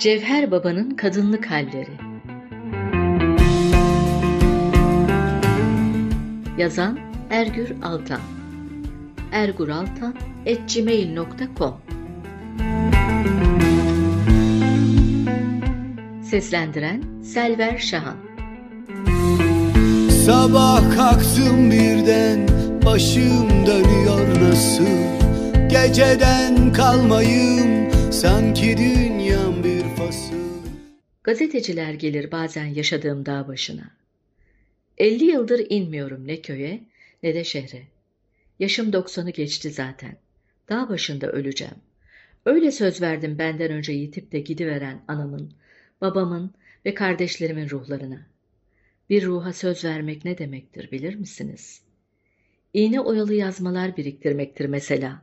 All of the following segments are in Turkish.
Cevher Baba'nın kadınlık halleri. Yazan Ergür Altan. Erguraltan@gmail.com Seslendiren Selver Şahan. Sabah kalktım birden başım dönüyor nasıl? Geceden kalmayım sanki fasıl Gazeteciler gelir bazen yaşadığım dağ başına. 50 yıldır inmiyorum ne köye ne de şehre. Yaşım 90'ı geçti zaten. Dağ başında öleceğim. Öyle söz verdim benden önce yitip de gidiveren anamın, babamın ve kardeşlerimin ruhlarına. Bir ruha söz vermek ne demektir bilir misiniz? İğne oyalı yazmalar biriktirmektir mesela.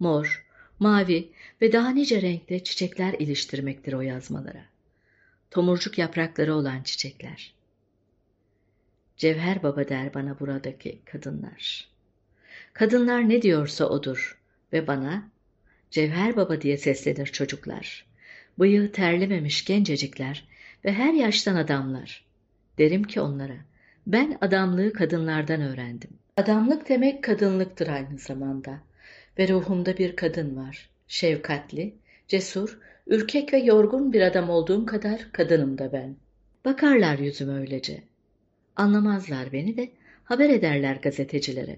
Mor, mavi ve daha nice renkte çiçekler iliştirmektir o yazmalara. Tomurcuk yaprakları olan çiçekler. Cevher Baba der bana buradaki kadınlar. Kadınlar ne diyorsa odur ve bana Cevher Baba diye seslenir çocuklar. Bıyığı terlememiş gencecikler ve her yaştan adamlar. Derim ki onlara, ben adamlığı kadınlardan öğrendim. Adamlık demek kadınlıktır aynı zamanda. Ve ruhumda bir kadın var. Şefkatli, cesur, ürkek ve yorgun bir adam olduğum kadar kadınım da ben. Bakarlar yüzüme öylece. Anlamazlar beni de haber ederler gazetecilere.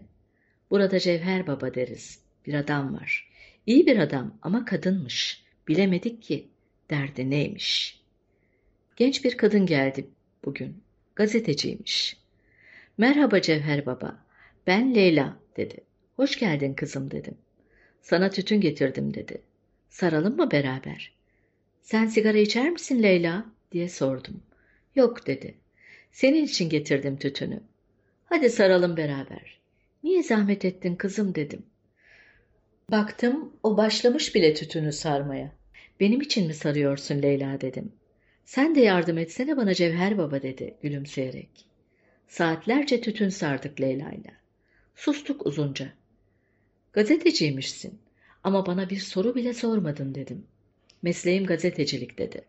Burada Cevher Baba deriz. Bir adam var. İyi bir adam ama kadınmış. Bilemedik ki derdi neymiş. Genç bir kadın geldi bugün. Gazeteciymiş. Merhaba Cevher Baba. Ben Leyla dedi. Hoş geldin kızım dedim. Sana tütün getirdim dedi. Saralım mı beraber? Sen sigara içer misin Leyla? diye sordum. Yok dedi. Senin için getirdim tütünü. Hadi saralım beraber. Niye zahmet ettin kızım dedim. Baktım o başlamış bile tütünü sarmaya. Benim için mi sarıyorsun Leyla dedim. Sen de yardım etsene bana Cevher Baba dedi gülümseyerek. Saatlerce tütün sardık Leyla'yla. Sustuk uzunca. Gazeteciymişsin ama bana bir soru bile sormadın dedim. Mesleğim gazetecilik dedi.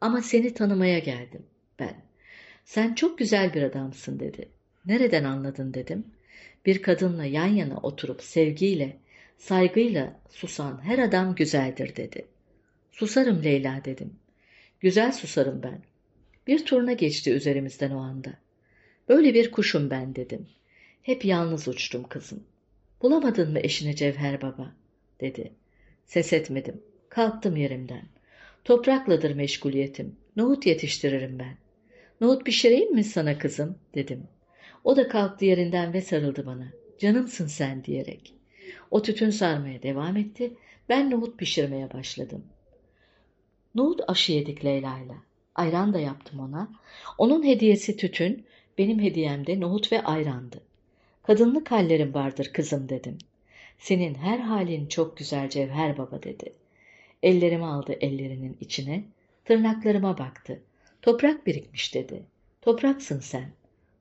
Ama seni tanımaya geldim ben. Sen çok güzel bir adamsın dedi. Nereden anladın dedim. Bir kadınla yan yana oturup sevgiyle, saygıyla susan her adam güzeldir dedi. Susarım Leyla dedim. Güzel susarım ben. Bir turna geçti üzerimizden o anda. Böyle bir kuşum ben dedim. Hep yalnız uçtum kızım. Bulamadın mı eşini Cevher Baba? dedi. Ses etmedim. Kalktım yerimden. Toprakladır meşguliyetim. Nohut yetiştiririm ben. Nohut pişireyim mi sana kızım? dedim. O da kalktı yerinden ve sarıldı bana. Canımsın sen diyerek. O tütün sarmaya devam etti. Ben nohut pişirmeye başladım. Nohut aşı yedik Leyla'yla. Ayran da yaptım ona. Onun hediyesi tütün, benim hediyem de nohut ve ayrandı. Kadınlık hallerim vardır kızım dedim. Senin her halin çok güzel Cevher Baba dedi. Ellerimi aldı ellerinin içine, tırnaklarıma baktı. Toprak birikmiş dedi. Topraksın sen.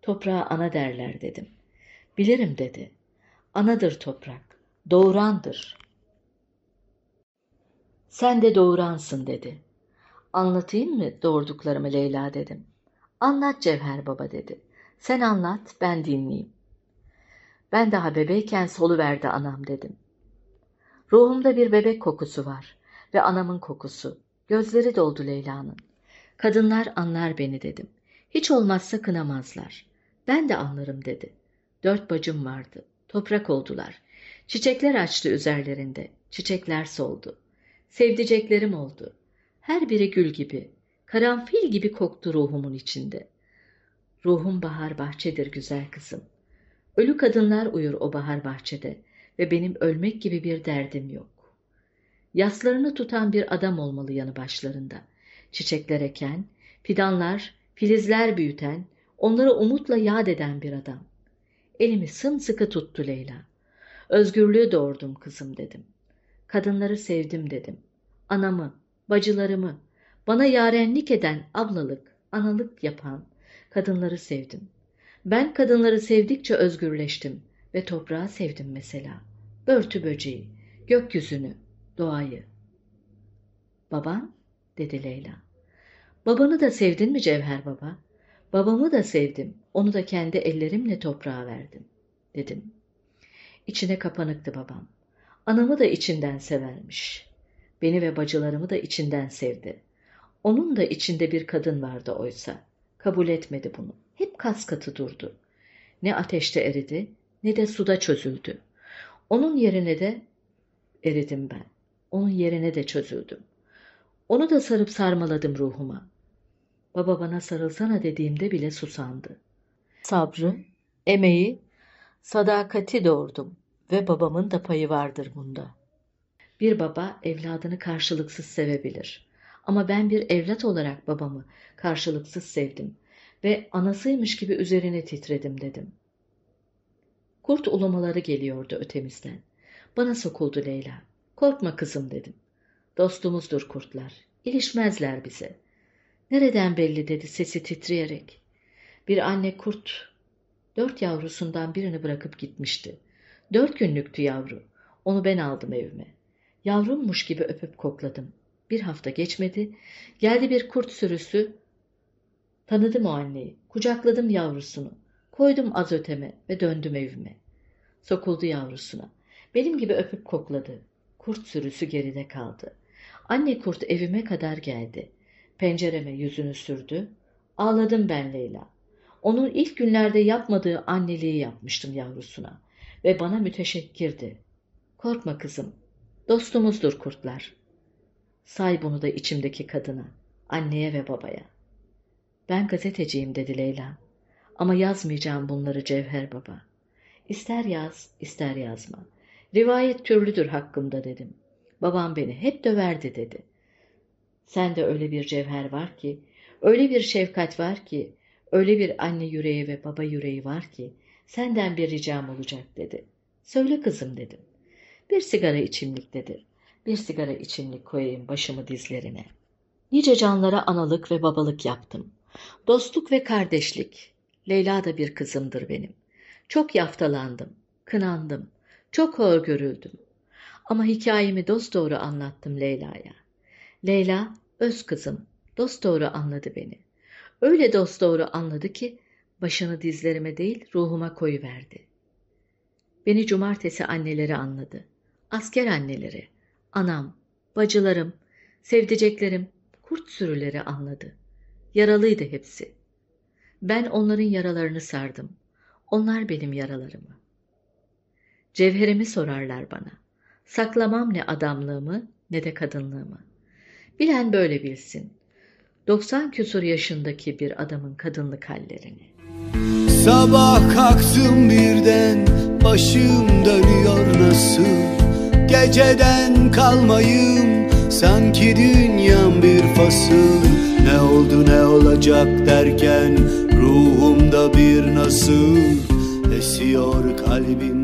Toprağa ana derler dedim. Bilirim dedi. Anadır toprak. Doğurandır. Sen de doğuransın dedi. Anlatayım mı doğurduklarımı Leyla dedim. Anlat Cevher Baba dedi. Sen anlat ben dinleyeyim. Ben daha bebeyken solu verdi anam dedim. Ruhumda bir bebek kokusu var ve anamın kokusu. Gözleri doldu Leyla'nın. Kadınlar anlar beni dedim. Hiç olmazsa kınamazlar. Ben de anlarım dedi. Dört bacım vardı. Toprak oldular. Çiçekler açtı üzerlerinde. Çiçekler soldu. Sevdiceklerim oldu. Her biri gül gibi. Karanfil gibi koktu ruhumun içinde. Ruhum bahar bahçedir güzel kızım. Ölü kadınlar uyur o bahar bahçede ve benim ölmek gibi bir derdim yok. Yaslarını tutan bir adam olmalı yanı başlarında. Çiçekler eken, fidanlar, filizler büyüten, onları umutla yad eden bir adam. Elimi sımsıkı tuttu Leyla. Özgürlüğü doğurdum kızım dedim. Kadınları sevdim dedim. Anamı, bacılarımı, bana yarenlik eden ablalık, analık yapan kadınları sevdim. Ben kadınları sevdikçe özgürleştim ve toprağı sevdim mesela. Börtü böceği, gökyüzünü, doğayı. Baban? dedi Leyla. Babanı da sevdin mi Cevher baba? Babamı da sevdim. Onu da kendi ellerimle toprağa verdim, dedim. İçine kapanıktı babam. Anamı da içinden severmiş. Beni ve bacılarımı da içinden sevdi. Onun da içinde bir kadın vardı oysa. Kabul etmedi bunu. Hep kas katı durdu. Ne ateşte eridi, ne de suda çözüldü. Onun yerine de eridim ben. Onun yerine de çözüldüm. Onu da sarıp sarmaladım ruhuma. Baba bana sarılsana dediğimde bile susandı. Sabrı, emeği, sadakati doğurdum ve babamın da payı vardır bunda. Bir baba evladını karşılıksız sevebilir. Ama ben bir evlat olarak babamı karşılıksız sevdim ve anasıymış gibi üzerine titredim dedim. Kurt ulumaları geliyordu ötemizden. Bana sokuldu Leyla. Korkma kızım dedim. Dostumuzdur kurtlar. İlişmezler bize. Nereden belli dedi sesi titreyerek. Bir anne kurt dört yavrusundan birini bırakıp gitmişti. Dört günlüktü yavru. Onu ben aldım evime. Yavrummuş gibi öpüp kokladım. Bir hafta geçmedi. Geldi bir kurt sürüsü. Tanıdım o anneyi. Kucakladım yavrusunu. Koydum az öteme ve döndüm evime. Sokuldu yavrusuna. Benim gibi öpüp kokladı. Kurt sürüsü geride kaldı. Anne kurt evime kadar geldi. Pencereme yüzünü sürdü. Ağladım ben Leyla. Onun ilk günlerde yapmadığı anneliği yapmıştım yavrusuna. Ve bana müteşekkirdi. Korkma kızım. Dostumuzdur kurtlar. Say bunu da içimdeki kadına, anneye ve babaya. Ben gazeteciyim dedi Leyla. Ama yazmayacağım bunları Cevher Baba. İster yaz, ister yazma. Rivayet türlüdür hakkımda dedim. Babam beni hep döverdi dedi. Sen de öyle bir cevher var ki, öyle bir şefkat var ki, öyle bir anne yüreği ve baba yüreği var ki, senden bir ricam olacak dedi. Söyle kızım dedim. Bir sigara içimlik dedi. Bir sigara içimlik koyayım başımı dizlerine. Nice canlara analık ve babalık yaptım. Dostluk ve kardeşlik. Leyla da bir kızımdır benim. Çok yaftalandım, kınandım, çok hor görüldüm. Ama hikayemi dosdoğru anlattım Leyla'ya. Leyla, öz kızım, dosdoğru anladı beni. Öyle dosdoğru anladı ki başını dizlerime değil ruhuma koyuverdi. Beni cumartesi anneleri anladı. Asker anneleri, anam, bacılarım, sevdiceklerim, kurt sürüleri anladı. Yaralıydı hepsi. Ben onların yaralarını sardım. Onlar benim yaralarımı. Cevherimi sorarlar bana. Saklamam ne adamlığımı ne de kadınlığımı. Bilen böyle bilsin. 90 küsur yaşındaki bir adamın kadınlık hallerini. Sabah kalktım birden başım dönüyor nasıl Geceden kalmayım sanki dünyam bir fasıl Ne oldu ne olacak derken ruhumda bir nasıl Esiyor kalbimde